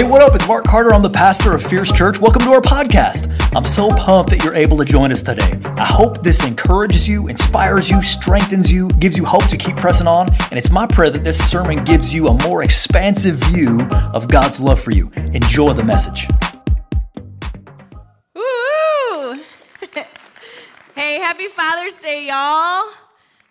Hey, what up? It's Mark Carter. I'm the pastor of Fierce Church. Welcome to our podcast. I'm so pumped that you're able to join us today. I hope this encourages you, inspires you, strengthens you, gives you hope to keep pressing on. And it's my prayer that this sermon gives you a more expansive view of God's love for you. Enjoy the message. Woo! hey, happy Father's Day, y'all.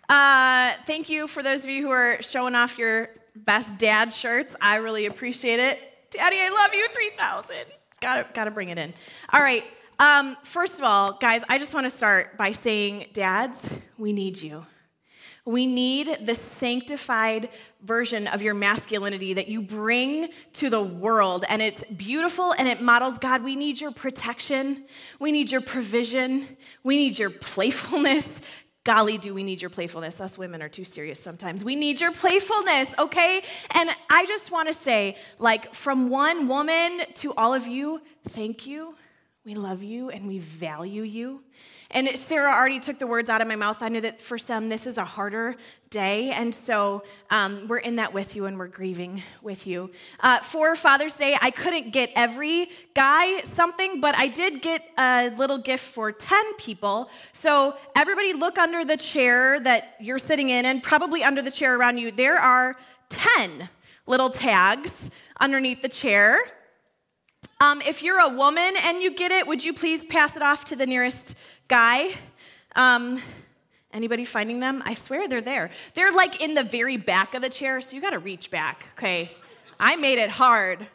Uh, thank you for those of you who are showing off your best dad shirts. I really appreciate it. Daddy, I love you, 3000. Gotta, gotta bring it in. All right. Um, first of all, guys, I just want to start by saying, dads, we need you. We need the sanctified version of your masculinity that you bring to the world. And it's beautiful and it models God. We need your protection. We need your provision. We need your playfulness. Golly, do we need your playfulness? Us women are too serious sometimes. We need your playfulness, okay? And I just want to say, like, from one woman to all of you, thank you. We love you and we value you. And Sarah already took the words out of my mouth. I know that for some, this is a harder day. And so um, we're in that with you and we're grieving with you. Uh, for Father's Day, I couldn't get every guy something, but I did get a little gift for 10 people. So everybody look under the chair that you're sitting in and probably under the chair around you. There are 10 little tags underneath the chair. Um, if you're a woman and you get it, would you please pass it off to the nearest guy. Um, anybody finding them? I swear they're there. They're like in the very back of the chair, so you got to reach back. Okay, I made it hard.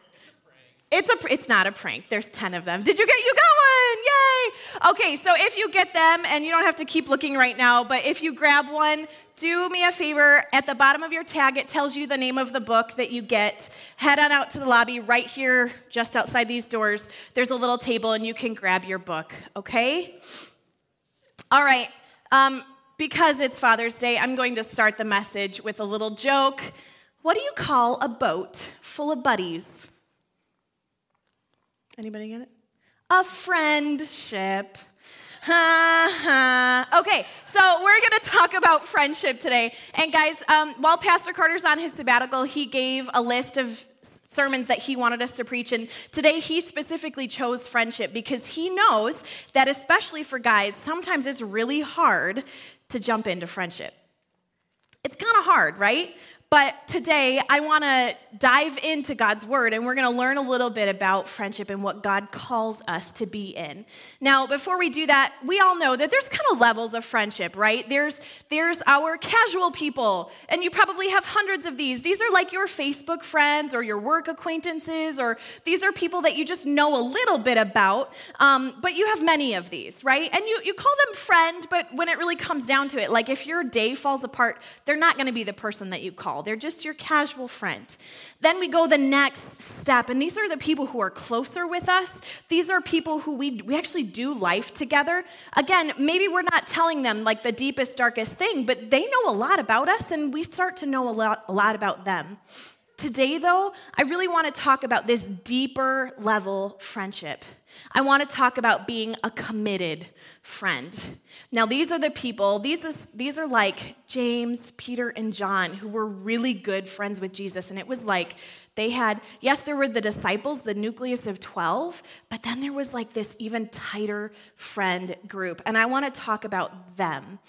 It's a it's not a prank. There's 10 of them. Did you get you got one? Yay! Okay, so if you get them and you don't have to keep looking right now, but if you grab one, do me a favor. At the bottom of your tag, it tells you the name of the book that you get. Head on out to the lobby right here, just outside these doors. There's a little table and you can grab your book, okay? All right. Um, because it's Father's Day, I'm going to start the message with a little joke. What do you call a boat full of buddies? Anybody get it? A friendship. Okay, so we're going to talk about friendship today. And guys, um, while Pastor Carter's on his sabbatical, he gave a list of sermons that he wanted us to preach. And today he specifically chose friendship because he knows that, especially for guys, sometimes it's really hard to jump into friendship. It's kind of hard, right? But today, I want to dive into God's word and we're going to learn a little bit about friendship and what God calls us to be in. Now, before we do that, we all know that there's kind of levels of friendship, right? There's there's our casual people, and you probably have hundreds of these. These are like your Facebook friends or your work acquaintances, or these are people that you just know a little bit about, um, but you have many of these, right? And you, you call them friend, but when it really comes down to it, like if your day falls apart, they're not going to be the person that you call. They're just your casual friend. Then we go the next step, and these are the people who are closer with us. These are people who we, we actually do life together. Again, maybe we're not telling them like the deepest, darkest thing, but they know a lot about us, and we start to know a lot, a lot about them. Today, though, I really want to talk about this deeper level friendship. I want to talk about being a committed friend. Now, these are the people, these, is, these are like James, Peter, and John, who were really good friends with Jesus. And it was like they had, yes, there were the disciples, the nucleus of 12, but then there was like this even tighter friend group. And I want to talk about them.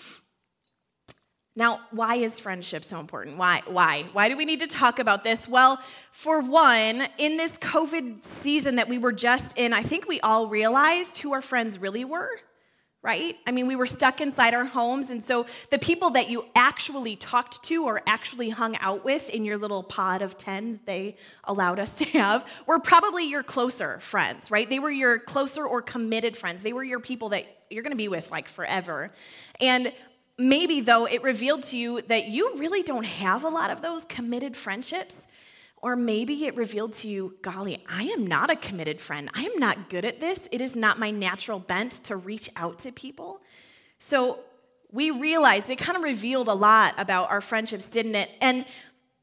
Now, why is friendship so important? Why? Why? Why do we need to talk about this? Well, for one, in this COVID season that we were just in, I think we all realized who our friends really were, right? I mean, we were stuck inside our homes, and so the people that you actually talked to or actually hung out with in your little pod of 10 they allowed us to have were probably your closer friends, right? They were your closer or committed friends. They were your people that you're going to be with like forever. And maybe, though, it revealed to you that you really don't have a lot of those committed friendships. Or maybe it revealed to you, golly, I am not a committed friend. I am not good at this. It is not my natural bent to reach out to people. So we realized it kind of revealed a lot about our friendships, didn't it? And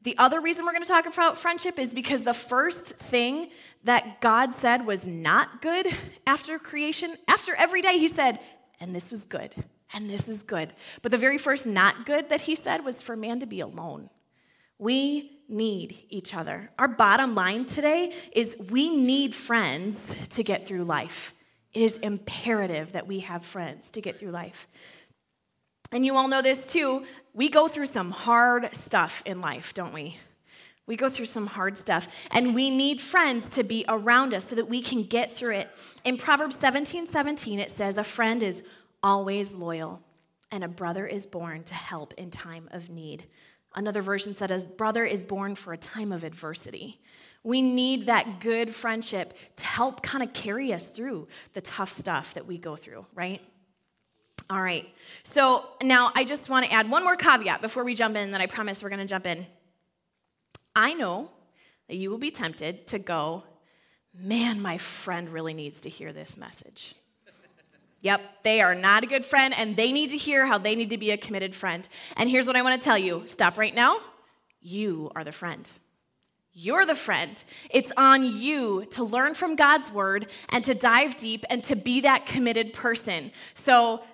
the other reason we're going to talk about friendship is because the first thing that God said was not good after creation, after every day, He said, and this was good and this is good. But the very first not good that he said was for man to be alone. We need each other. Our bottom line today is we need friends to get through life. It is imperative that we have friends to get through life. And you all know this too. We go through some hard stuff in life, don't we? We go through some hard stuff, and we need friends to be around us so that we can get through it. In Proverbs 17 17, it says, A friend is always loyal, and a brother is born to help in time of need. Another version said, A brother is born for a time of adversity. We need that good friendship to help kind of carry us through the tough stuff that we go through, right? All right. So now I just want to add one more caveat before we jump in, then I promise we're going to jump in. I know that you will be tempted to go, man, my friend really needs to hear this message. Yep, they are not a good friend, and they need to hear how they need to be a committed friend. And here's what I want to tell you stop right now. You are the friend. You're the friend. It's on you to learn from God's word and to dive deep and to be that committed person. So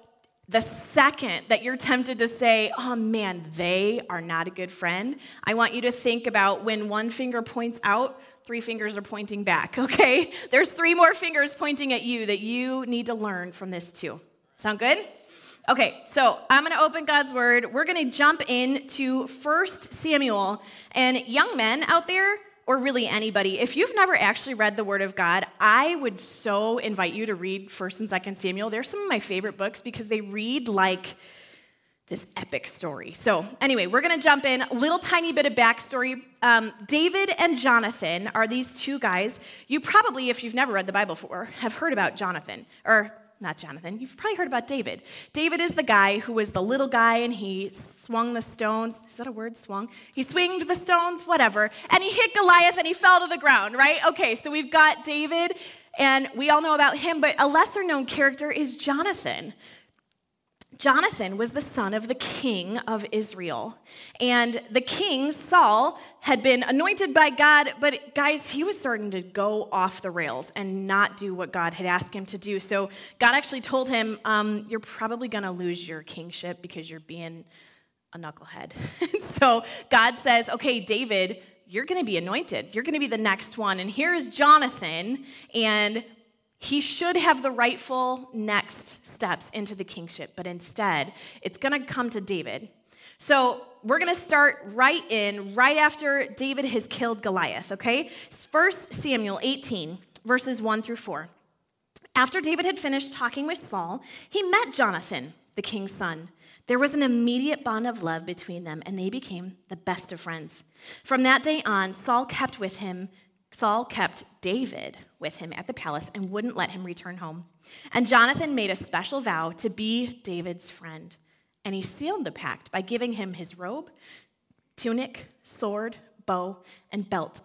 the second that you're tempted to say, oh man, they are not a good friend, I want you to think about when one finger points out, three fingers are pointing back, okay? There's three more fingers pointing at you that you need to learn from this too. Sound good? Okay, so I'm going to open God's word. We're going to jump into First Samuel. And young men out there, or really anybody, if you've never actually read the Word of God, I would so invite you to read 1st and 2nd Samuel. They're some of my favorite books because they read like this epic story. So, anyway, we're going to jump in. A little tiny bit of backstory. Um, David and Jonathan are these two guys. You probably, if you've never read the Bible before, have heard about Jonathan, or not Jonathan, you've probably heard about David. David is the guy who was the little guy and he swung the stones. Is that a word, swung? He swinged the stones, whatever. And he hit Goliath and he fell to the ground, right? Okay, so we've got David and we all know about him, but a lesser known character is Jonathan. Jonathan was the son of the king of Israel. And the king, Saul, had been anointed by God, but guys, he was starting to go off the rails and not do what God had asked him to do. So God actually told him, um, You're probably going to lose your kingship because you're being a knucklehead. so God says, Okay, David, you're going to be anointed. You're going to be the next one. And here is Jonathan. And he should have the rightful next steps into the kingship, but instead, it's going to come to David. So we're going to start right in, right after David has killed Goliath, okay? 1 Samuel 18, verses 1 through 4. After David had finished talking with Saul, he met Jonathan, the king's son. There was an immediate bond of love between them, and they became the best of friends. From that day on, Saul kept with him Saul kept David with him at the palace and wouldn't let him return home. And Jonathan made a special vow to be David's friend. And he sealed the pact by giving him his robe, tunic, sword, bow, and belt.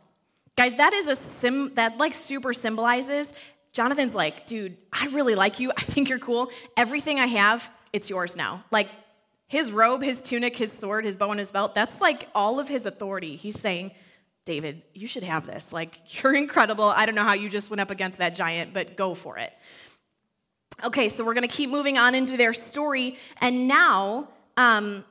Guys, that is a sim that like super symbolizes Jonathan's like, dude, I really like you. I think you're cool. Everything I have, it's yours now. Like his robe, his tunic, his sword, his bow, and his belt, that's like all of his authority. He's saying, David, you should have this. Like, you're incredible. I don't know how you just went up against that giant, but go for it. Okay, so we're going to keep moving on into their story. And now, um,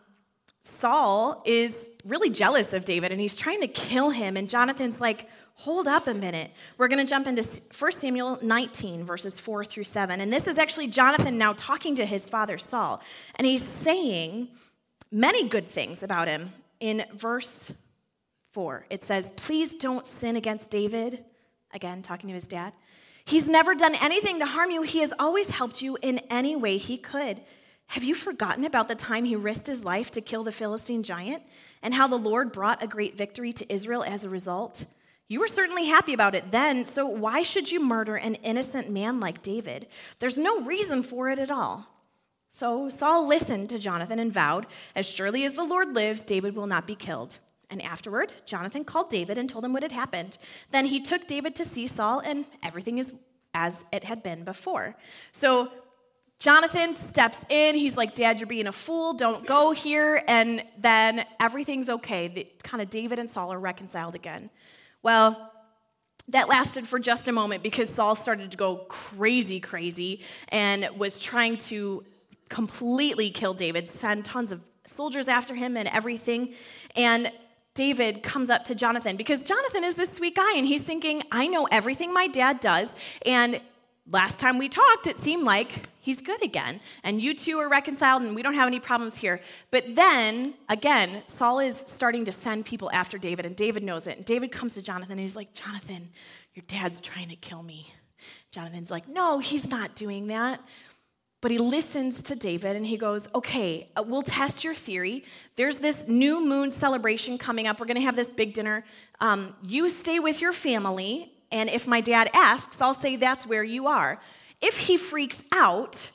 Saul is really jealous of David and he's trying to kill him. And Jonathan's like, hold up a minute. We're going to jump into 1 Samuel 19, verses 4 through 7. And this is actually Jonathan now talking to his father Saul. And he's saying many good things about him in verse 4. It says, Please don't sin against David. Again, talking to his dad. He's never done anything to harm you. He has always helped you in any way he could. Have you forgotten about the time he risked his life to kill the Philistine giant and how the Lord brought a great victory to Israel as a result? You were certainly happy about it then, so why should you murder an innocent man like David? There's no reason for it at all. So Saul listened to Jonathan and vowed, As surely as the Lord lives, David will not be killed. And afterward, Jonathan called David and told him what had happened. Then he took David to see Saul, and everything is as it had been before. So Jonathan steps in. He's like, Dad, you're being a fool. Don't go here. And then everything's okay. Kind of David and Saul are reconciled again. Well, that lasted for just a moment because Saul started to go crazy, crazy, and was trying to completely kill David, send tons of soldiers after him and everything. And David comes up to Jonathan because Jonathan is this sweet guy and he's thinking, I know everything my dad does. And last time we talked, it seemed like he's good again. And you two are reconciled and we don't have any problems here. But then, again, Saul is starting to send people after David and David knows it. And David comes to Jonathan and he's like, Jonathan, your dad's trying to kill me. Jonathan's like, No, he's not doing that. But he listens to David and he goes, Okay, uh, we'll test your theory. There's this new moon celebration coming up. We're going to have this big dinner. Um, you stay with your family. And if my dad asks, I'll say that's where you are. If he freaks out,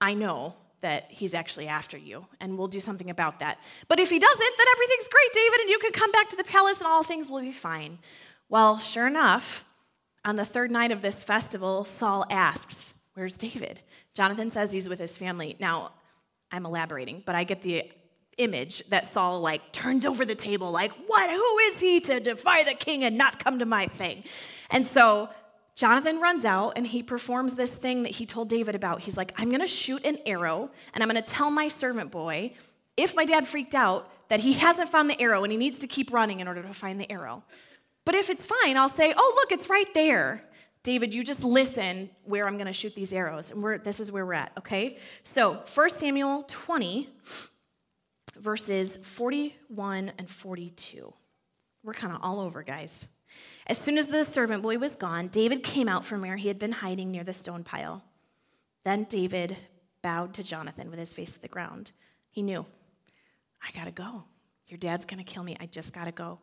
I know that he's actually after you, and we'll do something about that. But if he doesn't, then everything's great, David, and you can come back to the palace and all things will be fine. Well, sure enough, on the third night of this festival, Saul asks, Where's David? Jonathan says he's with his family. Now, I'm elaborating, but I get the image that Saul like turns over the table like, "What? Who is he to defy the king and not come to my thing?" And so Jonathan runs out and he performs this thing that he told David about. He's like, "I'm going to shoot an arrow and I'm going to tell my servant boy if my dad freaked out that he hasn't found the arrow and he needs to keep running in order to find the arrow. But if it's fine, I'll say, "Oh, look, it's right there." David, you just listen where I'm going to shoot these arrows. And this is where we're at, okay? So, 1 Samuel 20, verses 41 and 42. We're kind of all over, guys. As soon as the servant boy was gone, David came out from where he had been hiding near the stone pile. Then David bowed to Jonathan with his face to the ground. He knew, I gotta go. Your dad's gonna kill me. I just gotta go.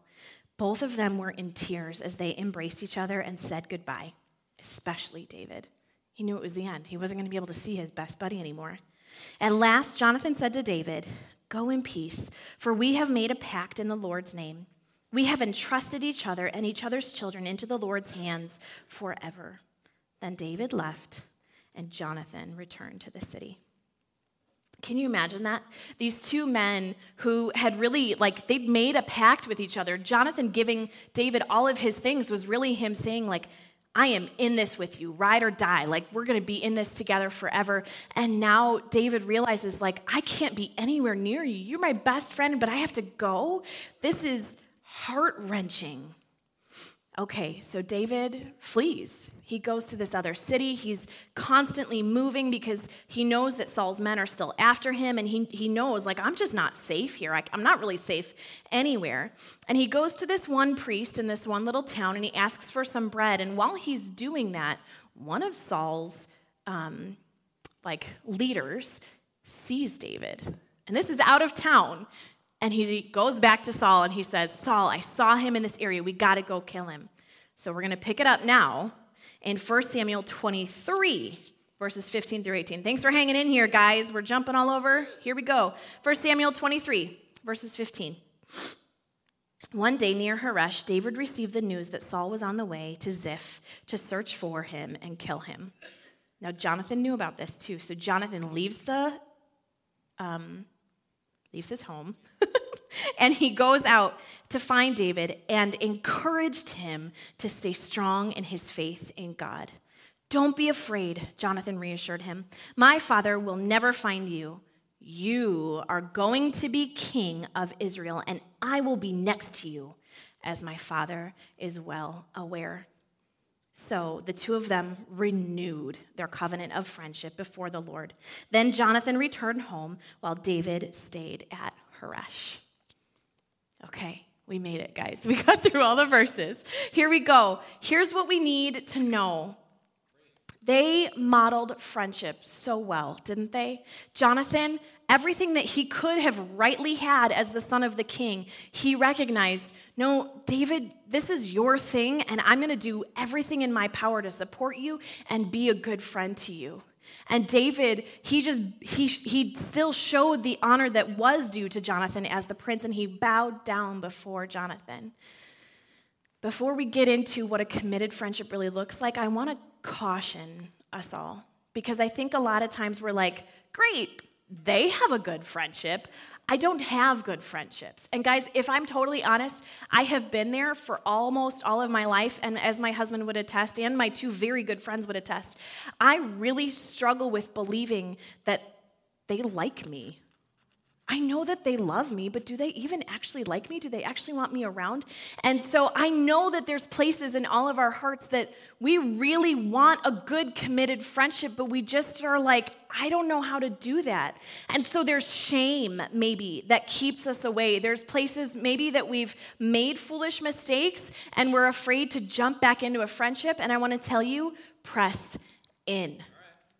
Both of them were in tears as they embraced each other and said goodbye especially David. He knew it was the end. He wasn't going to be able to see his best buddy anymore. At last, Jonathan said to David, Go in peace, for we have made a pact in the Lord's name. We have entrusted each other and each other's children into the Lord's hands forever. Then David left, and Jonathan returned to the city. Can you imagine that? These two men who had really, like, they'd made a pact with each other. Jonathan giving David all of his things was really him saying, like, I am in this with you, ride or die. Like, we're going to be in this together forever. And now David realizes, like, I can't be anywhere near you. You're my best friend, but I have to go. This is heart wrenching. Okay, so David flees. He goes to this other city. He's constantly moving because he knows that Saul's men are still after him, and he, he knows, like, I'm just not safe here. I, I'm not really safe anywhere. And he goes to this one priest in this one little town, and he asks for some bread. And while he's doing that, one of Saul's, um, like, leaders sees David. And this is out of town. And he goes back to Saul and he says, Saul, I saw him in this area. We got to go kill him. So we're going to pick it up now in 1 Samuel 23, verses 15 through 18. Thanks for hanging in here, guys. We're jumping all over. Here we go. 1 Samuel 23, verses 15. One day near Horesh, David received the news that Saul was on the way to Ziph to search for him and kill him. Now, Jonathan knew about this too. So, Jonathan leaves the um, leaves his home, and he goes out to find David and encouraged him to stay strong in his faith in God. Don't be afraid, Jonathan reassured him. My father will never find you. You are going to be king of Israel, and I will be next to you, as my father is well aware. So the two of them renewed their covenant of friendship before the Lord. Then Jonathan returned home while David stayed at Horesh. Okay, we made it, guys. We got through all the verses. Here we go. Here's what we need to know. They modeled friendship so well, didn't they? Jonathan, everything that he could have rightly had as the son of the king, he recognized no, David, this is your thing, and I'm going to do everything in my power to support you and be a good friend to you. And David, he just he he still showed the honor that was due to Jonathan as the prince and he bowed down before Jonathan. Before we get into what a committed friendship really looks like, I want to caution us all because I think a lot of times we're like, "Great, they have a good friendship. I don't have good friendships. And guys, if I'm totally honest, I have been there for almost all of my life. And as my husband would attest, and my two very good friends would attest, I really struggle with believing that they like me. I know that they love me, but do they even actually like me? Do they actually want me around? And so I know that there's places in all of our hearts that we really want a good, committed friendship, but we just are like, I don't know how to do that. And so there's shame, maybe, that keeps us away. There's places, maybe, that we've made foolish mistakes and we're afraid to jump back into a friendship. And I want to tell you, press in.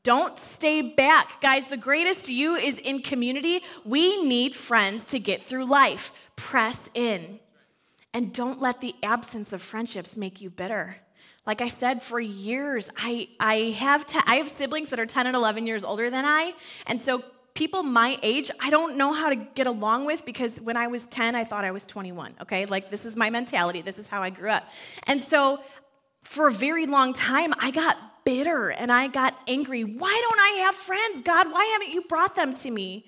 Don't stay back. Guys, the greatest you is in community. We need friends to get through life. Press in. And don't let the absence of friendships make you bitter. Like I said, for years, I, I, have t- I have siblings that are 10 and 11 years older than I. And so people my age, I don't know how to get along with because when I was 10, I thought I was 21. Okay. Like this is my mentality. This is how I grew up. And so for a very long time, I got bitter and I got angry. Why don't I have friends? God, why haven't you brought them to me?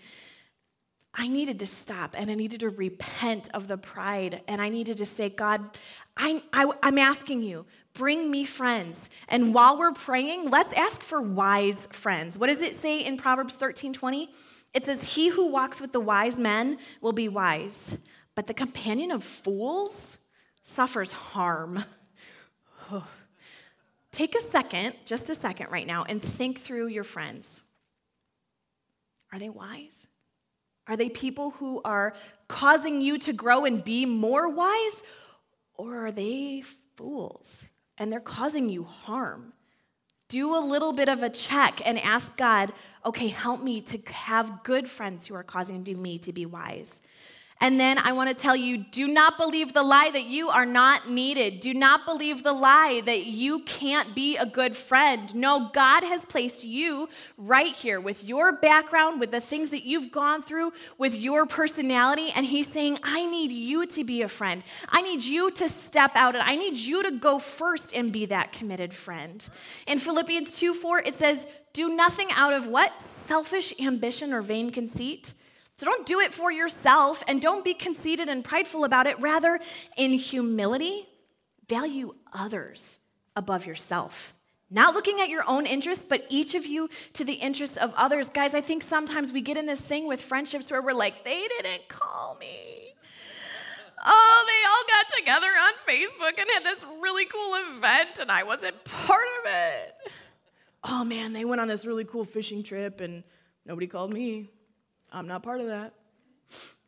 I needed to stop and I needed to repent of the pride. And I needed to say, God, I, I, I'm asking you, bring me friends. And while we're praying, let's ask for wise friends. What does it say in Proverbs 13 20? It says, He who walks with the wise men will be wise, but the companion of fools suffers harm. Take a second, just a second right now, and think through your friends. Are they wise? Are they people who are causing you to grow and be more wise? Or are they fools and they're causing you harm? Do a little bit of a check and ask God, okay, help me to have good friends who are causing me to be wise. And then I want to tell you do not believe the lie that you are not needed. Do not believe the lie that you can't be a good friend. No, God has placed you right here with your background, with the things that you've gone through, with your personality. And He's saying, I need you to be a friend. I need you to step out and I need you to go first and be that committed friend. In Philippians 2 4, it says, Do nothing out of what? Selfish ambition or vain conceit so don't do it for yourself and don't be conceited and prideful about it. Rather, in humility, value others above yourself. Not looking at your own interests, but each of you to the interests of others. Guys, I think sometimes we get in this thing with friendships where we're like, they didn't call me. Oh, they all got together on Facebook and had this really cool event, and I wasn't part of it. Oh man, they went on this really cool fishing trip, and nobody called me. I'm not part of that.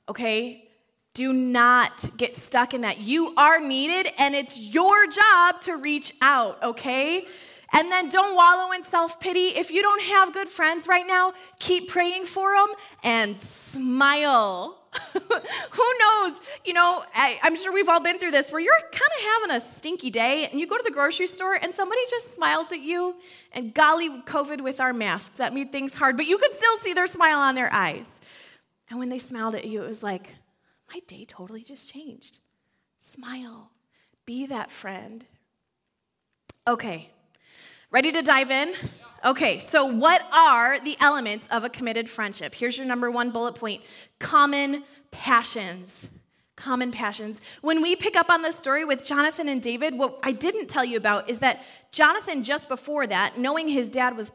Okay? Do not get stuck in that. You are needed, and it's your job to reach out, okay? And then don't wallow in self pity. If you don't have good friends right now, keep praying for them and smile. Who knows? You know, I, am sure we've all been through this where you're kind of having a stinky day and you go to the grocery store and somebody just smiles at you. And golly, COVID with our masks, that made things hard, but you could still see their smile on their eyes. And when they smiled at you, it was like, my day totally just changed. Smile, be that friend. Okay, ready to dive in? Okay, so what are the elements of a committed friendship? Here's your number one bullet point common passions. Common passions. When we pick up on the story with Jonathan and David, what I didn't tell you about is that Jonathan, just before that, knowing his dad was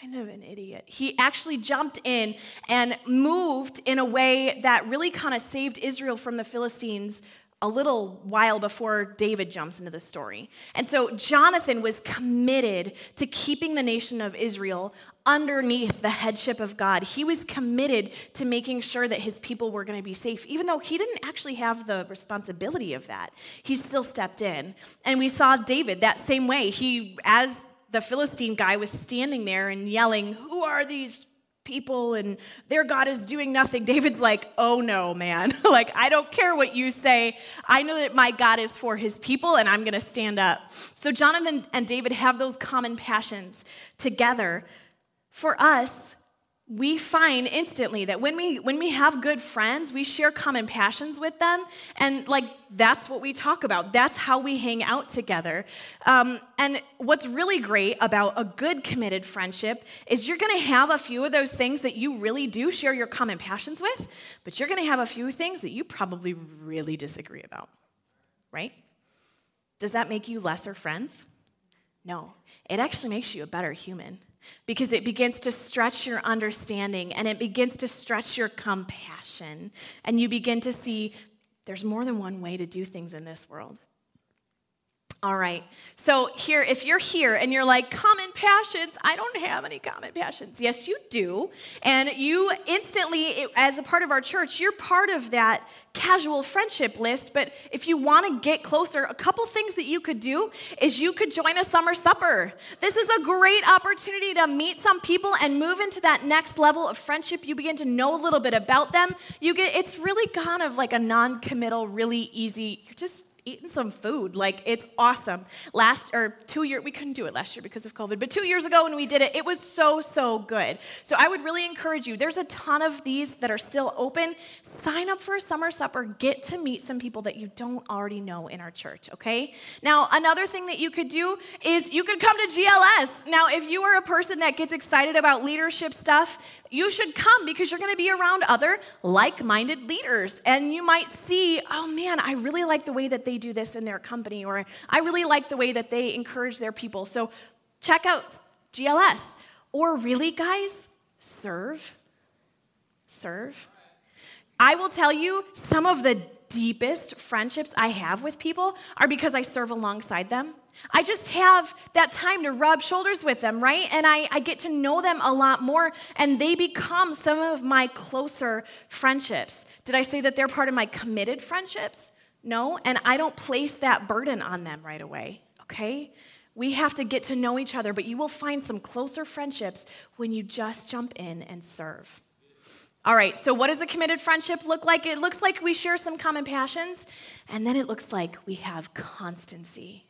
kind of an idiot, he actually jumped in and moved in a way that really kind of saved Israel from the Philistines a little while before David jumps into the story. And so Jonathan was committed to keeping the nation of Israel underneath the headship of God. He was committed to making sure that his people were going to be safe, even though he didn't actually have the responsibility of that. He still stepped in. And we saw David that same way. He, as the Philistine guy was standing there and yelling, Who are these people and their God is doing nothing. David's like, oh no, man. like, I don't care what you say. I know that my God is for his people and I'm going to stand up. So, Jonathan and David have those common passions together. For us, we find instantly that when we when we have good friends we share common passions with them. And like that's what we talk about. That's how we hang out together. Um, and what's really great about a good committed friendship is you're going to have a few of those things that you really do share your common passions with but you're going to have a few things that you probably really disagree about right? Does that make you lesser friends? No. It actually makes you a better human because it begins to stretch your understanding and it begins to stretch your compassion. And you begin to see there's more than one way to do things in this world. All right. So, here, if you're here and you're like, common passions, I don't have any common passions. Yes, you do. And you instantly, as a part of our church, you're part of that casual friendship list. But if you want to get closer, a couple things that you could do is you could join a summer supper. This is a great opportunity to meet some people and move into that next level of friendship. You begin to know a little bit about them. You get, it's really kind of like a non committal, really easy, you're just eating some food. Like it's awesome. Last or two year, we couldn't do it last year because of COVID, but two years ago when we did it, it was so so good. So I would really encourage you. There's a ton of these that are still open. Sign up for a summer supper. Get to meet some people that you don't already know in our church. Okay. Now another thing that you could do is you could come to GLS. Now if you are a person that gets excited about leadership stuff, you should come because you're going to be around other like-minded leaders, and you might see, oh man, I really like the way that do this in their company, or I really like the way that they encourage their people. So check out GLS. Or really, guys, serve. Serve. I will tell you, some of the deepest friendships I have with people are because I serve alongside them. I just have that time to rub shoulders with them, right? And I, I get to know them a lot more, and they become some of my closer friendships. Did I say that they're part of my committed friendships? No, and I don't place that burden on them right away, okay? We have to get to know each other, but you will find some closer friendships when you just jump in and serve. All right, so what does a committed friendship look like? It looks like we share some common passions, and then it looks like we have constancy.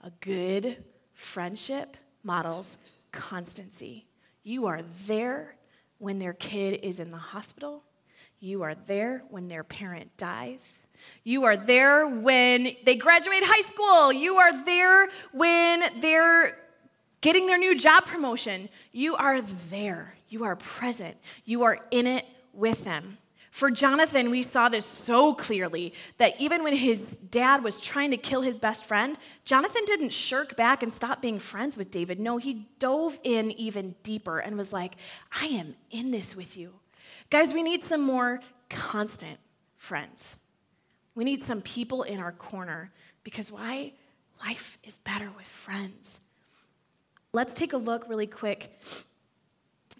A good friendship models constancy. You are there when their kid is in the hospital, you are there when their parent dies. You are there when they graduate high school. You are there when they're getting their new job promotion. You are there. You are present. You are in it with them. For Jonathan, we saw this so clearly that even when his dad was trying to kill his best friend, Jonathan didn't shirk back and stop being friends with David. No, he dove in even deeper and was like, I am in this with you. Guys, we need some more constant friends. We need some people in our corner because why? Life is better with friends. Let's take a look really quick.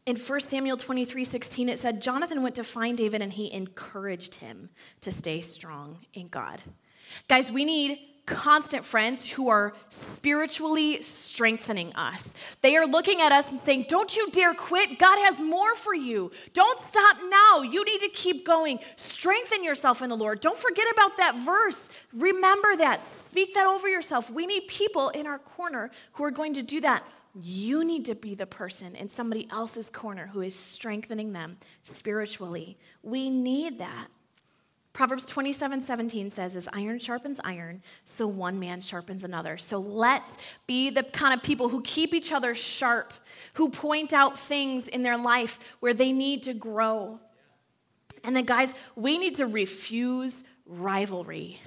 In 1 Samuel 23 16, it said, Jonathan went to find David and he encouraged him to stay strong in God. Guys, we need constant friends who are spiritually strengthening us. They are looking at us and saying, Don't you dare quit. God has more for you. Don't stop now. You need to keep going. Strengthen yourself in the Lord. Don't forget about that verse. Remember that. Speak that over yourself. We need people in our corner who are going to do that. You need to be the person in somebody else's corner who is strengthening them spiritually. We need that. Proverbs 27 17 says, As iron sharpens iron, so one man sharpens another. So let's be the kind of people who keep each other sharp, who point out things in their life where they need to grow. And then, guys, we need to refuse rivalry.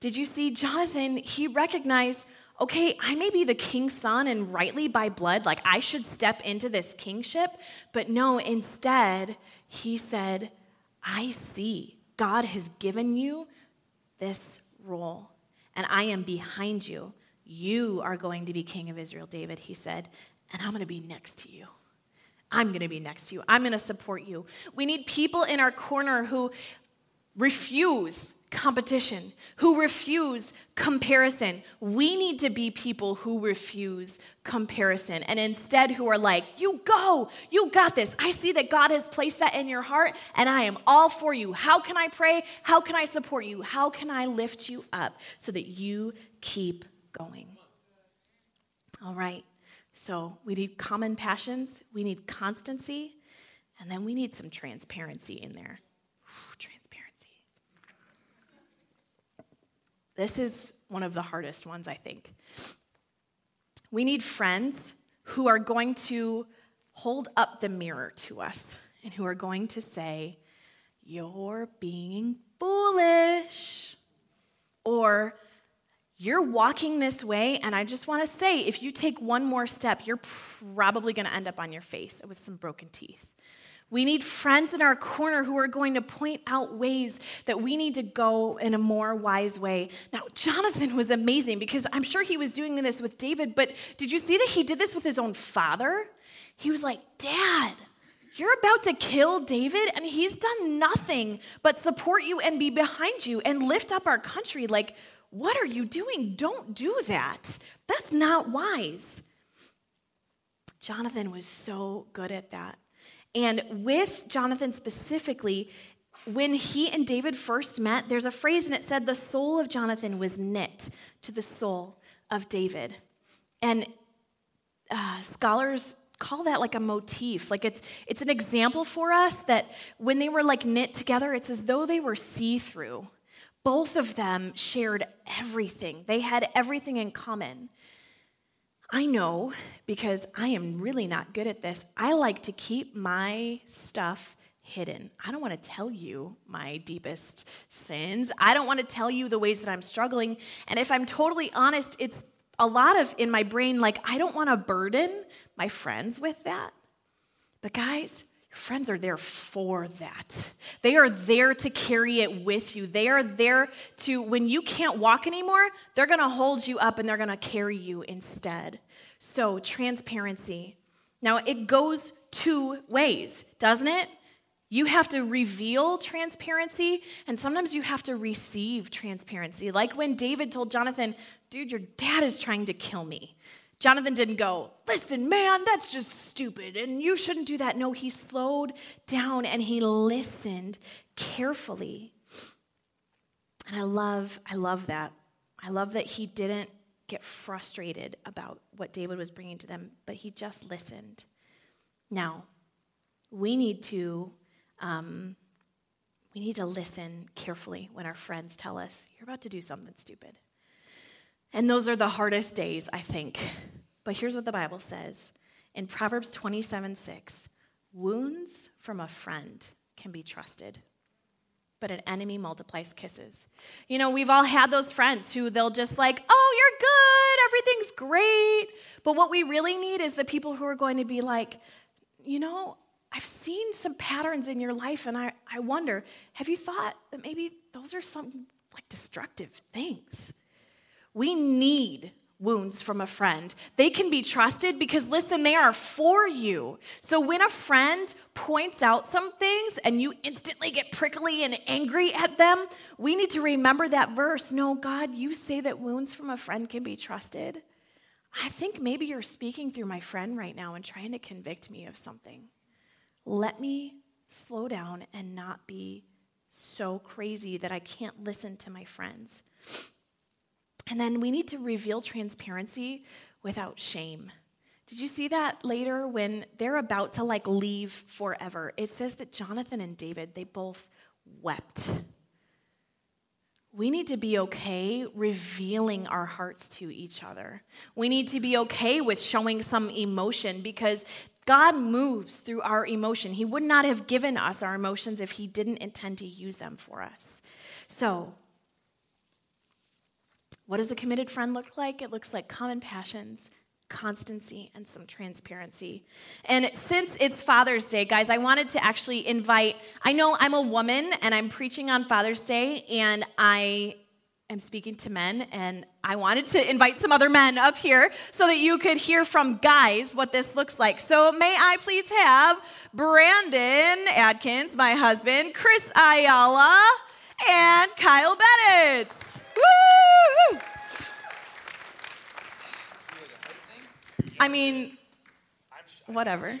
Did you see Jonathan? He recognized, okay, I may be the king's son and rightly by blood, like I should step into this kingship. But no, instead, he said, I see God has given you this role, and I am behind you. You are going to be king of Israel, David, he said, and I'm going to be next to you. I'm going to be next to you. I'm going to support you. We need people in our corner who refuse competition, who refuse comparison. We need to be people who refuse comparison and instead who are like, You go, you got this. I see that God has placed that in your heart and I am all for you. How can I pray? How can I support you? How can I lift you up so that you keep going? All right, so we need common passions, we need constancy, and then we need some transparency in there. Transparency. This is one of the hardest ones, I think. We need friends who are going to hold up the mirror to us and who are going to say, You're being foolish. Or, you're walking this way, and I just want to say if you take one more step, you're probably going to end up on your face with some broken teeth. We need friends in our corner who are going to point out ways that we need to go in a more wise way. Now, Jonathan was amazing because I'm sure he was doing this with David, but did you see that he did this with his own father? He was like, Dad, you're about to kill David, and he's done nothing but support you and be behind you and lift up our country. Like, what are you doing? Don't do that. That's not wise. Jonathan was so good at that. And with Jonathan specifically, when he and David first met, there's a phrase and it said, the soul of Jonathan was knit to the soul of David. And uh, scholars call that like a motif. Like it's it's an example for us that when they were like knit together it's as though they were see-through. Both of them shared everything. They had everything in common I know because I am really not good at this. I like to keep my stuff hidden. I don't want to tell you my deepest sins. I don't want to tell you the ways that I'm struggling. And if I'm totally honest, it's a lot of in my brain like I don't want to burden my friends with that. But guys, friends are there for that. They are there to carry it with you. They are there to, when you can't walk anymore, they're to hold you up and they're to carry you instead. So, transparency. Now, it goes two ways, doesn't it? You have to reveal transparency, and sometimes you have to receive transparency. Like when David told Jonathan, Dude, your dad is trying to kill me. Jonathan didn't go, Listen, man, that's just stupid, and you shouldn't do that. No, he slowed down and he listened carefully. And I love, I love that. I love that he didn't get frustrated about what David was bringing to them, but he just listened. Now, we need to um, we need to listen carefully when our friends tell us you're about to do something stupid. And those are the hardest days, I think. But here's what the Bible says in Proverbs 27 6 wounds from a friend can be trusted but an enemy multiplies kisses. You know, we've all had those friends who they'll just like, oh, you're good, everything's great. But what we really need is the people who are going to be like, you know, I've seen some patterns in your life, and I, I wonder, have you thought that maybe those are some like destructive things? We need wounds from a friend. They can be trusted because, listen, they are for you. So when a friend points out some things and you instantly get prickly and angry at them, we need to remember that verse. No, God, you say that wounds from a friend can be trusted. I think maybe you're speaking through my friend right now and trying to convict me of something. Let me slow down and not be so crazy that I can't listen to my friends. And then we need to reveal transparency without shame. Did you see that later when they're about to like leave forever? It says that Jonathan and David, they both wept. We need to be okay revealing our hearts to each other. We need to be okay with showing some emotion because God moves through our emotion. He would not have given us our emotions if He didn't intend to use them for us. So, what does a committed friend look like? It looks like common passions, constancy, and some transparency. And since it's Father's Day, guys, I wanted to actually invite, I know I'm a woman and I'm preaching on Father's Day, and I am speaking to men, and I wanted to invite some other men up here so that you could hear from guys what this looks like. So, may I please have Brandon Adkins, my husband, Chris Ayala, and Kyle Bennett. Woo! I mean, whatever.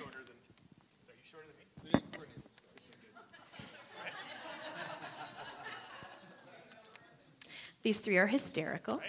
These three are hysterical.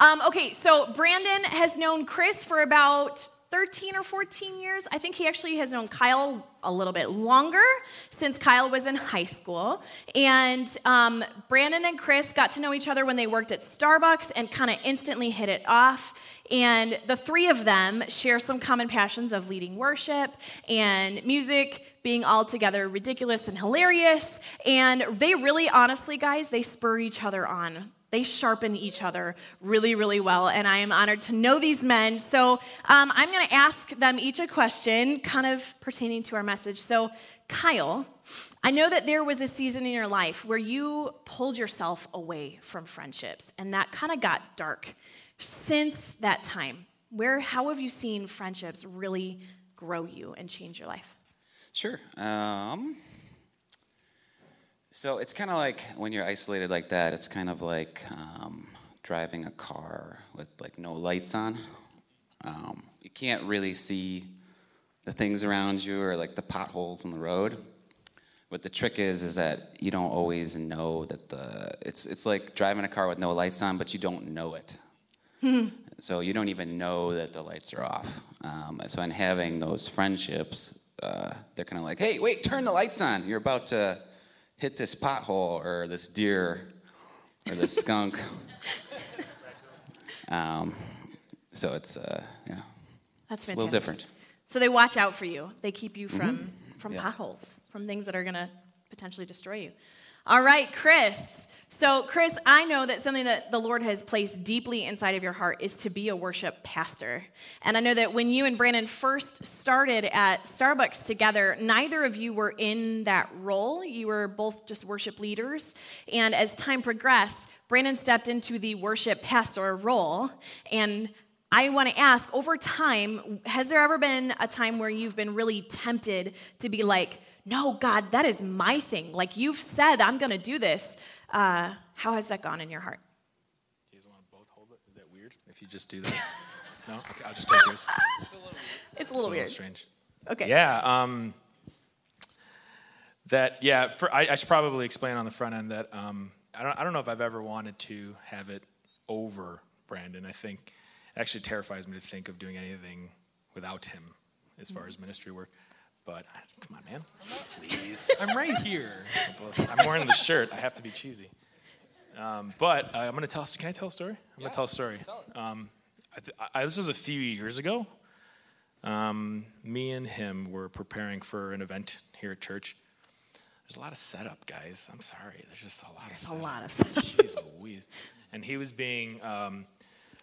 Um, okay, so Brandon has known Chris for about 13 or 14 years. I think he actually has known Kyle a little bit longer since Kyle was in high school. And um, Brandon and Chris got to know each other when they worked at Starbucks and kind of instantly hit it off. And the three of them share some common passions of leading worship and music, being all together ridiculous and hilarious. And they really, honestly, guys, they spur each other on They sharpen each other really, really well, and I am honored to know these men. So um, I'm going to ask them each a question kind of pertaining to our message. So, Kyle, I know that there was a season in your life where you pulled yourself away from friendships, and that kind of got dark. Since that time, where how have you seen friendships really grow you and change your life? Sure. Um, so it's kind of like when you're isolated like that. It's kind of like um, driving a car with like no lights on. Um, you can't really see the things around you or like the potholes in the road. But the trick is, is that you don't always know that the it's it's like driving a car with no lights on, but you don't know it. so you don't even know that the lights are off. Um, so in having those friendships, uh, they're kind of like, hey, wait, turn the lights on. You're about to hit this pothole or this deer or this skunk. um, so it's uh, yeah, That's fantastic. a little different. So they watch out for you. They keep you from Mm-hmm. from Yeah. potholes, from things that are going to potentially destroy you. All right, Chris. So, Chris, I know that something that the Lord has placed deeply inside of your heart is to be a worship pastor. And I know that when you and Brandon first started at Starbucks together, neither of you were in that role. You were both just worship leaders. And as time progressed, Brandon stepped into the worship pastor role. And I want to ask over time, has there ever been a time where you've been really tempted to be like, no, God, that is my thing? Like you've said, I'm going to do this. Uh, how has that gone in your heart? Do you guys want to both hold it? Is that weird if you just do that? no? Okay, I'll just take yours. It's a little It's a little weird. strange. Okay. Yeah. Um, that yeah. For, I, I should probably explain on the front end that um, I don't I don't know if I've ever wanted to have it over Brandon. I think it actually terrifies me to think of doing anything without him as far as ministry work. But I, come on, man, please. I'm right here. I'm wearing the shirt. I have to be cheesy. Um, but uh, I'm going to tell. Can I tell a story? I'm going to tell a story. Um, I th- I, this was a few years ago. Um, me and him were preparing for an event here at church. There's a lot of setup, guys. I'm sorry. There's just a lot of a setup. lot of setup. Jeez Louise. And he was being um,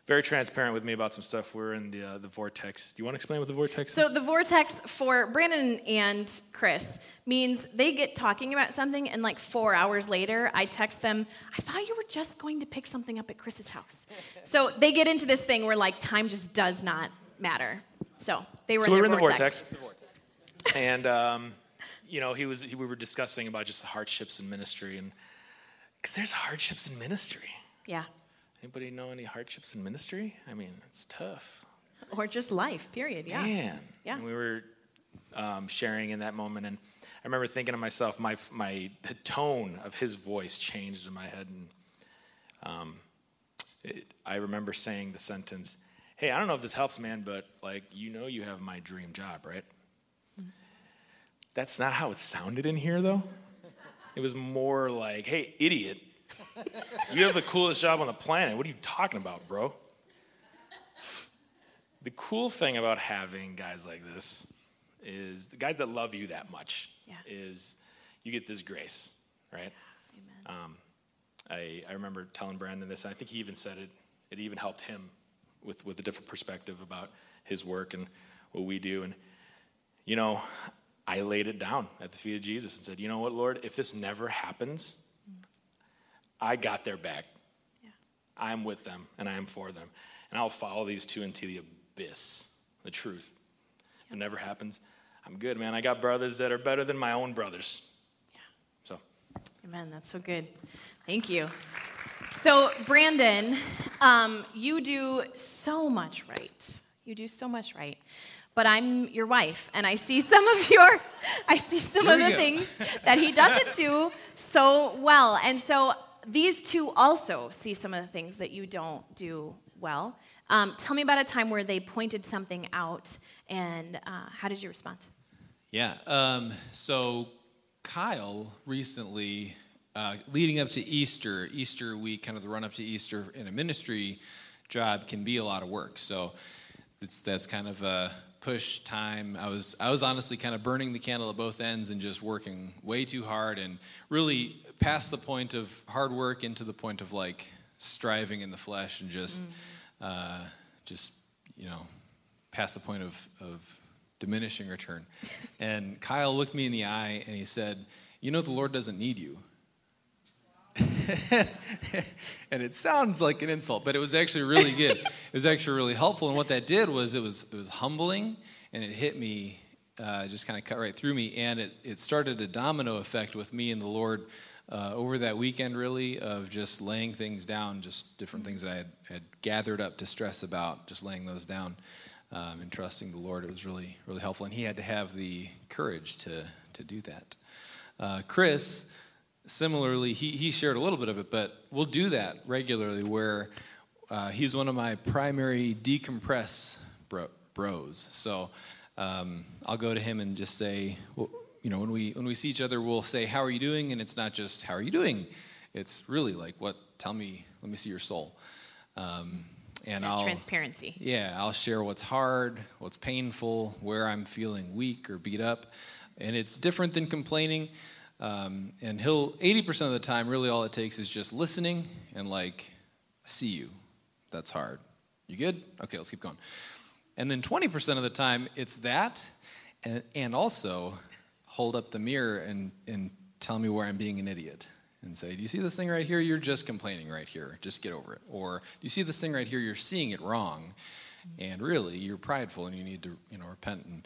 very transparent with me about some stuff. We're in the uh, the vortex. Do you want to explain what the vortex is? So the vortex for Brandon and Chris means they get talking about something, and like four hours later, I text them, I thought you were just going to pick something up at Chris's house. so they get into this thing where like time just does not matter. So they were so in we were in the vortex. vortex, and um, you know, he was. He, we were discussing about just the hardships in ministry, and because there's hardships in ministry. Yeah. Anybody know any hardships in ministry? I mean, it's tough. Or just life, period. Yeah. Man. Yeah. And we were um, sharing in that moment, and I remember thinking to myself, my my the tone of his voice changed in my head, and um, it, I remember saying the sentence, "Hey, I don't know if this helps, man, but like, you know, you have my dream job, right?" That's not how it sounded in here, though. It was more like, "Hey, idiot." You have the coolest job on the planet. What are you talking about, bro? The cool thing about having guys like this is the guys that love you that much Yeah. is you get this grace, right? Um, I, I remember telling Brandon this, and I think he even said it. It even helped him with, with a different perspective about his work and what we do. And, you know, I laid it down at the feet of Jesus and said, you know what, Lord, if this never happens, I got their back. I'm with them and I am for them. And I'll follow these two into the abyss, the truth. If it never happens, I'm good, man. I got brothers that are better than my own brothers. So, Amen. That's so good. Thank you. So, Brandon, um, you do so much right. You do so much right. But I'm your wife, and I see some of your, I see some of the go. things that he doesn't do so well. And so these two also see some of the things that you don't do well. Um, tell me about a time where they pointed something out, and uh, how did you respond? Yeah. Um, so Kyle recently, uh, leading up to Easter, Easter week, kind of the run up to Easter in a ministry job can be a lot of work. So that's kind of a push time. I was I was honestly kind of burning the candle at both ends and just working way too hard and really past the point of hard work into the point of like striving in the flesh and just, uh, just you know, past the point of, of diminishing return. And Kyle looked me in the eye and he said, You know, the Lord doesn't need you. and it sounds like an insult, but it was actually really good. it was actually really helpful. And what that did was it was, it was humbling and it hit me, uh, just kind of cut right through me. And it, it started a domino effect with me and the Lord uh, over that weekend, really, of just laying things down, just different things that I had, had gathered up to stress about, just laying those down um, and trusting the Lord. It was really, really helpful. And he had to have the courage to, to do that. Uh, Chris, similarly, he, he shared a little bit of it, but we'll do that regularly where uh, he's one of my primary decompress bro, bros. So um, I'll go to him and just say, well, you know, when we when we see each other, we'll say, "How are you doing?" And it's not just "How are you doing?" It's really like, "What? Tell me. Let me see your soul." Um, and I'll transparency. Yeah, I'll share what's hard, what's painful, where I'm feeling weak or beat up, and it's different than complaining. Um, and he'll 80% of the time, really, all it takes is just listening and like, see you. That's hard. You good? Okay, let's keep going. And then 20% of the time, it's that, and, and also hold up the mirror and, and tell me where I'm being an idiot and say, Do you see this thing right here? You're just complaining right here. Just get over it. Or, Do you see this thing right here? You're seeing it wrong. And really, you're prideful and you need to, you know, repent and,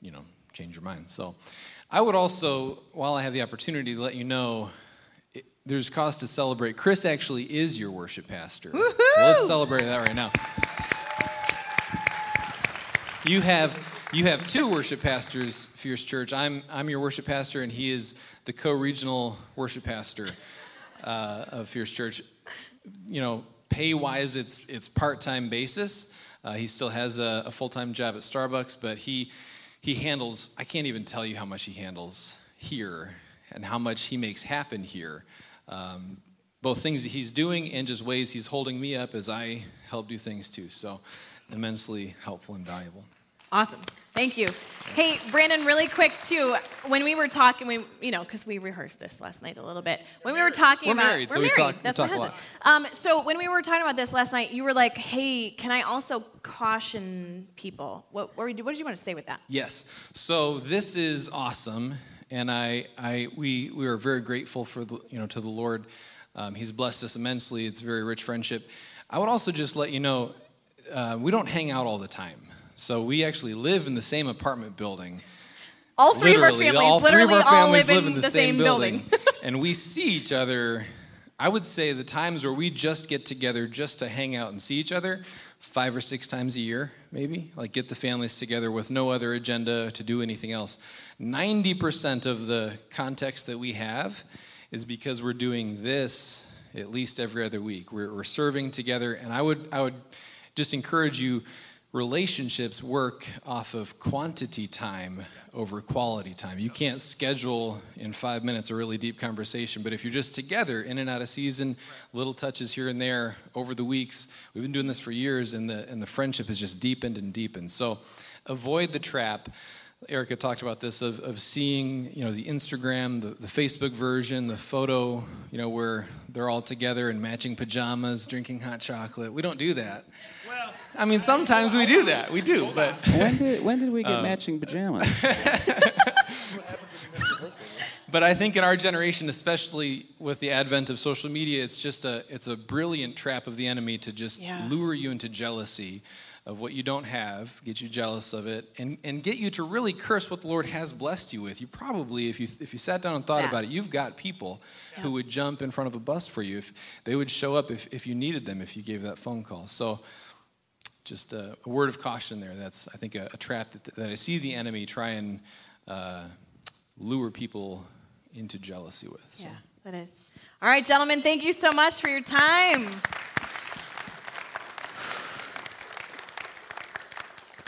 you know, change your mind. So I would also, while I have the opportunity, to let you know it, there's cause to celebrate. Chris actually is your worship pastor. Woo-hoo! So let's celebrate that right now. You have you have two worship pastors, Fierce Church. I'm, I'm your worship pastor, and he is the co regional worship pastor uh, of Fierce Church. You know, pay wise, it's, it's part time basis. Uh, he still has a, a full time job at Starbucks, but he, he handles, I can't even tell you how much he handles here and how much he makes happen here. Um, both things that he's doing and just ways he's holding me up as I help do things too. So, immensely helpful and valuable. Awesome. Thank you. Hey, Brandon, really quick too. When we were talking, we, you know, because we rehearsed this last night a little bit. When we were talking we're about, married, we're so married. we talk, That's we talk a lot. Um, so when we were talking about this last night, you were like, "Hey, can I also caution people?" What, what, did you want to say with that? Yes. So this is awesome, and I, I, we, we are very grateful for the, you know, to the Lord. Um, he's blessed us immensely. It's a very rich friendship. I would also just let you know, uh, we don't hang out all the time. So we actually live in the same apartment building. All three literally, of our families, all three of our all families live, live in the, same, building. building. and we see each other, I would say the times where we just get together just to hang out and see each other, five or six times a year, maybe. Like get the families together with no other agenda to do anything else. 90% of the context that we have is because we're doing this at least every other week. We're, we're serving together, and I would, I would just encourage you relationships work off of quantity time over quality time. You can't schedule in five minutes a really deep conversation, but if you're just together in and out of season, little touches here and there over the weeks, we've been doing this for years, and the, and the friendship has just deepened and deepened. So avoid the trap. Erica talked about this of, of seeing, you know, the Instagram, the, the Facebook version, the photo, you know, where they're all together in matching pajamas, drinking hot chocolate. We don't do that. I mean, sometimes we do that. We do, but when did when did we get um, matching pajamas? but I think in our generation, especially with the advent of social media, it's just a it's a brilliant trap of the enemy to just yeah. lure you into jealousy of what you don't have, get you jealous of it, and, and get you to really curse what the Lord has blessed you with. You probably, if you if you sat down and thought yeah. about it, you've got people yeah. who would jump in front of a bus for you. If they would show up if, if you needed them, if you gave that phone call. So just a, a, word of caution there. That's, I think, a, a trap that, that, I see the enemy try and uh, lure people into jealousy with. So. Yeah, that is. All right, gentlemen, thank you so much for your time.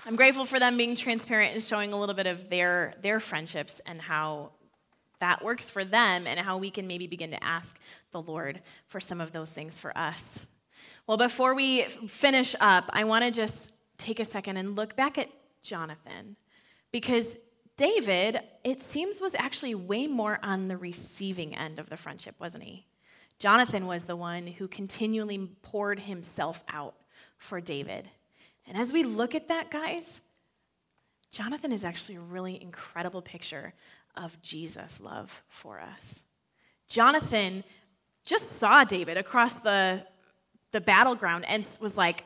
I'm grateful for them being transparent and showing a little bit of their, their friendships and how that works for them and how we can maybe begin to ask the Lord for some of those things for us. Well, before we finish up, I want to just take a second and look back at Jonathan because David, it seems, was actually way more on the receiving end of the friendship, wasn't he? Jonathan was the one who continually poured himself out for David. And as we look at that, guys, Jonathan is actually a really incredible picture of Jesus' love for us. Jonathan just saw David across the, the battleground and was like,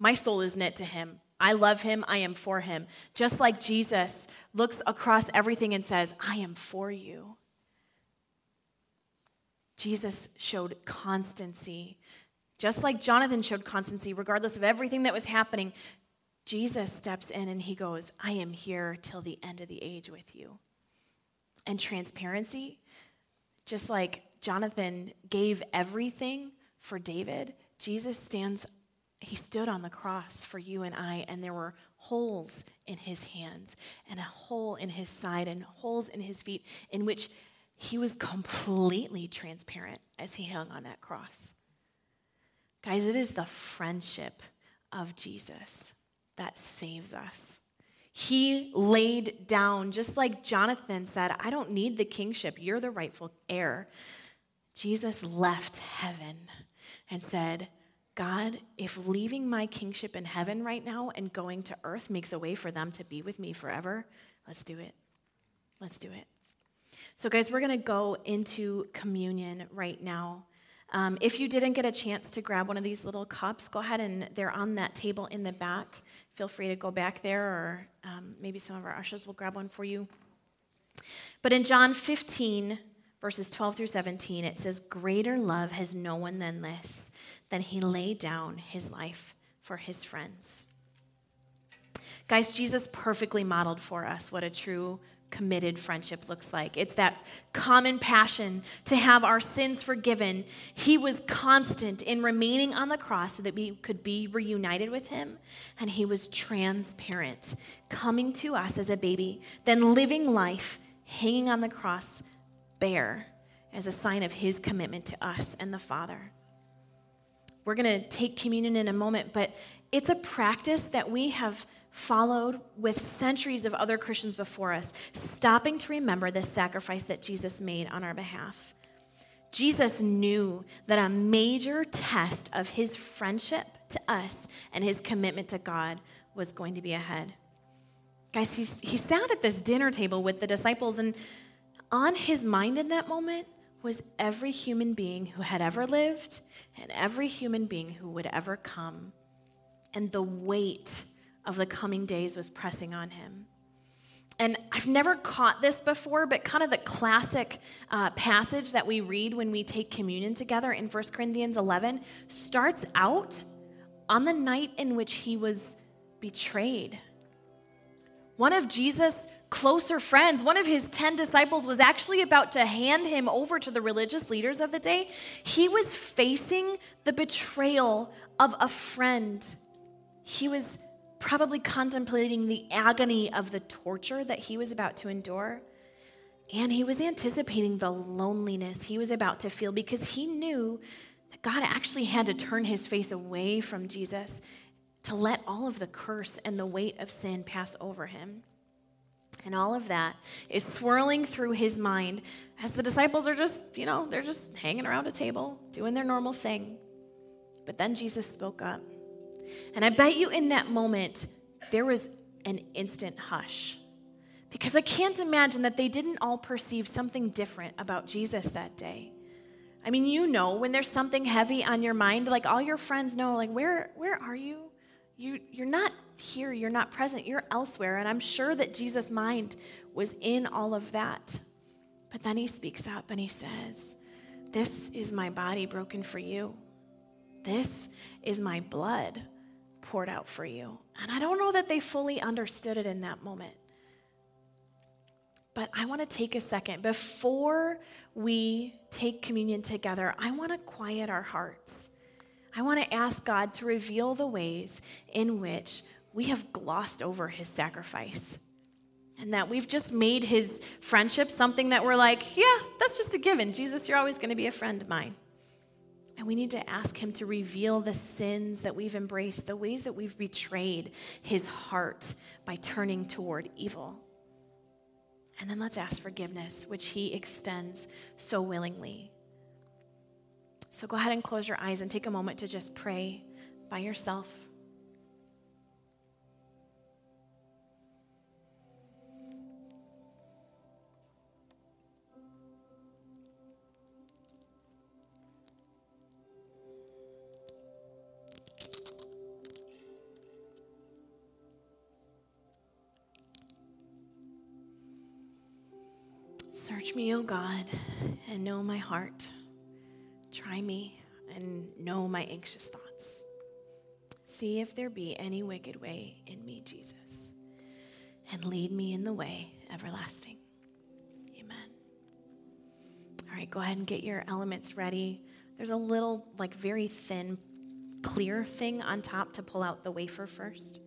My soul is knit to him. I love him. I am for him. Just like Jesus looks across everything and says, I am for you. Jesus showed constancy. Just like Jonathan showed constancy, regardless of everything that was happening, Jesus steps in and he goes, I am here till the end of the age with you. And transparency, just like Jonathan gave everything for David, Jesus stands, he stood on the cross for you and I, and there were holes in his hands, and a hole in his side, and holes in his feet, in which he was completely transparent as he hung on that cross. Guys, it is the friendship of Jesus that saves us. He laid down, just like Jonathan said, I don't need the kingship. You're the rightful heir. Jesus left heaven and said, God, if leaving my kingship in heaven right now and going to earth makes a way for them to be with me forever, let's do it. Let's do it. So, guys, we're going to go into communion right now. Um, if you didn't get a chance to grab one of these little cups, go ahead and they're on that table in the back. Feel free to go back there, or um, maybe some of our ushers will grab one for you. But in John 15, verses 12 through 17, it says, Greater love has no one than this, than he laid down his life for his friends. Guys, Jesus perfectly modeled for us what a true committed friendship looks like. It's that common passion to have our sins forgiven. He was constant in remaining on the cross so that we could be reunited with him, and he was transparent, coming to us as a baby, then living life hanging on the cross bare as a sign of his commitment to us and the Father. We're going to take communion in a moment, but it's a practice that we have followed with centuries of other Christians before us, stopping to remember the sacrifice that Jesus made on our behalf. Jesus knew that a major test of his friendship to us and his commitment to God was going to be ahead. Guys, he's, he sat at this dinner table with the disciples, and on his mind in that moment was every human being who had ever lived and every human being who would ever come. And the weight of the coming days was pressing on him. And I've never caught this before, but kind of the classic uh, passage that we read when we take communion together in 1 Corinthians 11 starts out on the night in which he was betrayed. One of Jesus' closer friends, one of his 10 disciples, was actually about to hand him over to the religious leaders of the day. He was facing the betrayal of a friend. He was probably contemplating the agony of the torture that he was about to endure. And he was anticipating the loneliness he was about to feel because he knew that God actually had to turn his face away from Jesus to let all of the curse and the weight of sin pass over him. And all of that is swirling through his mind as the disciples are just, you know, they're just hanging around a table, doing their normal thing. But then Jesus spoke up. And I bet you in that moment, there was an instant hush. Because I can't imagine that they didn't all perceive something different about Jesus that day. I mean, you know, when there's something heavy on your mind, like all your friends know, like, where, where are you? You? You're not here, you're not present, you're elsewhere. And I'm sure that Jesus' mind was in all of that. But then he speaks up and he says, This is my body broken for you. This is my blood poured out for you. And I don't know that they fully understood it in that moment. But I want to take a second before we take communion together. I want to quiet our hearts. I want to ask God to reveal the ways in which we have glossed over his sacrifice. And that we've just made his friendship something that we're like, yeah, that's just a given. Jesus, you're always going to be a friend of mine. And we need to ask Him to reveal the sins that we've embraced, the ways that we've betrayed His heart by turning toward evil. And then let's ask forgiveness, which He extends so willingly. So go ahead and close your eyes and take a moment to just pray by yourself. Search me, O God, and know my heart. Try me and know my anxious thoughts. See if there be any wicked way in me, Jesus, and lead me in the way everlasting. Amen. All right, go ahead and get your elements ready. There's a little, like, very thin, clear thing on top to pull out the wafer first.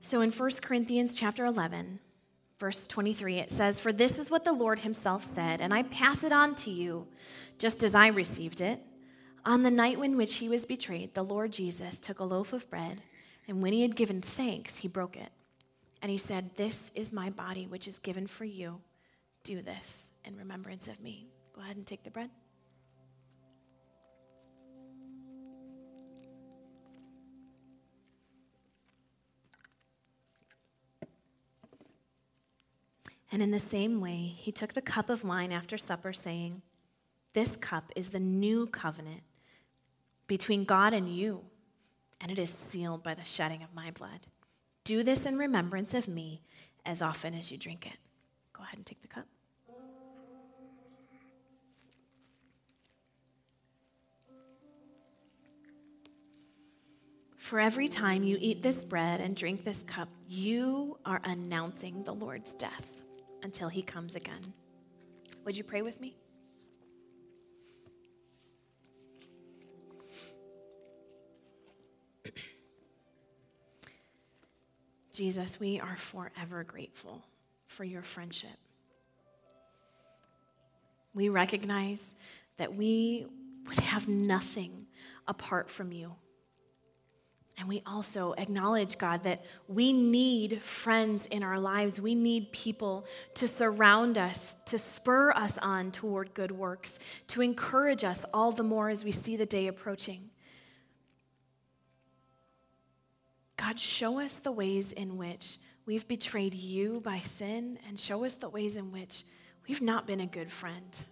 So in 1 Corinthians chapter 11, verse 23, it says, For this is what the Lord himself said, and I pass it on to you, just as I received it. On the night in which he was betrayed, the Lord Jesus took a loaf of bread, and when he had given thanks, he broke it. And he said, This is my body, which is given for you. Do this in remembrance of me. Go ahead and take the bread. And in the same way, he took the cup of wine after supper, saying, This cup is the new covenant between God and you, and it is sealed by the shedding of my blood. Do this in remembrance of me as often as you drink it. Go ahead and take the cup. For every time you eat this bread and drink this cup, you are announcing the Lord's death until he comes again. Would you pray with me? Jesus, we are forever grateful for your friendship. We recognize that we would have nothing apart from you. And we also acknowledge, God, that we need friends in our lives. We need people to surround us, to spur us on toward good works, to encourage us all the more as we see the day approaching. God, show us the ways in which we've betrayed you by sin, and show us the ways in which we've not been a good friend.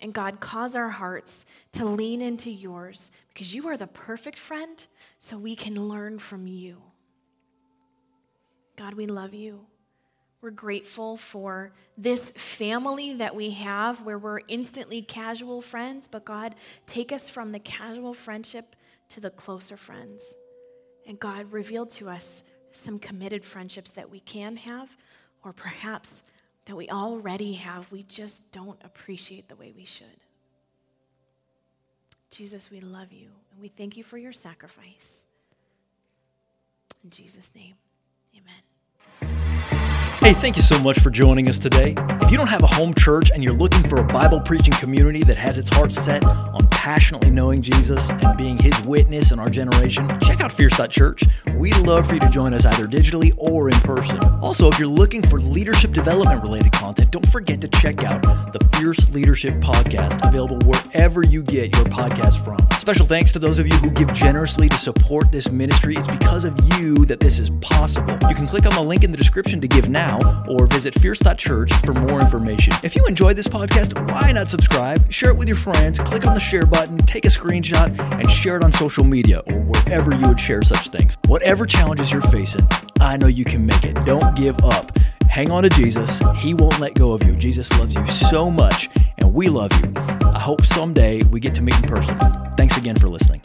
And God, cause our hearts to lean into yours because you are the perfect friend, so we can learn from you. God, we love you. We're grateful for this family that we have where we're instantly casual friends, but God, take us from the casual friendship to the closer friends. And God, reveal to us some committed friendships that we can have, or perhaps that we already have, we just don't appreciate the way we should. Jesus, we love you and we thank you for your sacrifice. In Jesus' name, amen. Hey, thank you so much for joining us today. If you don't have a home church and you're looking for a Bible preaching community that has its heart set on passionately knowing Jesus and being his witness in our generation, check out Fierce.church. We'd love for you to join us either digitally or in person. Also, if you're looking for leadership development related content, don't forget to check out the Fierce Leadership Podcast, available wherever you get your podcast from. Special thanks to those of you who give generously to support this ministry. It's because of you that this is possible. You can click on the link in the description to give now or visit fierce.church for more information. If you enjoyed this podcast, why not subscribe, share it with your friends, click on the share button, take a screenshot, and share it on social media or wherever you would share such things. Whatever challenges you're facing, I know you can make it. Don't give up. Hang on to Jesus. He won't let go of you. Jesus loves you so much, and we love you. I hope someday we get to meet in person. Thanks again for listening.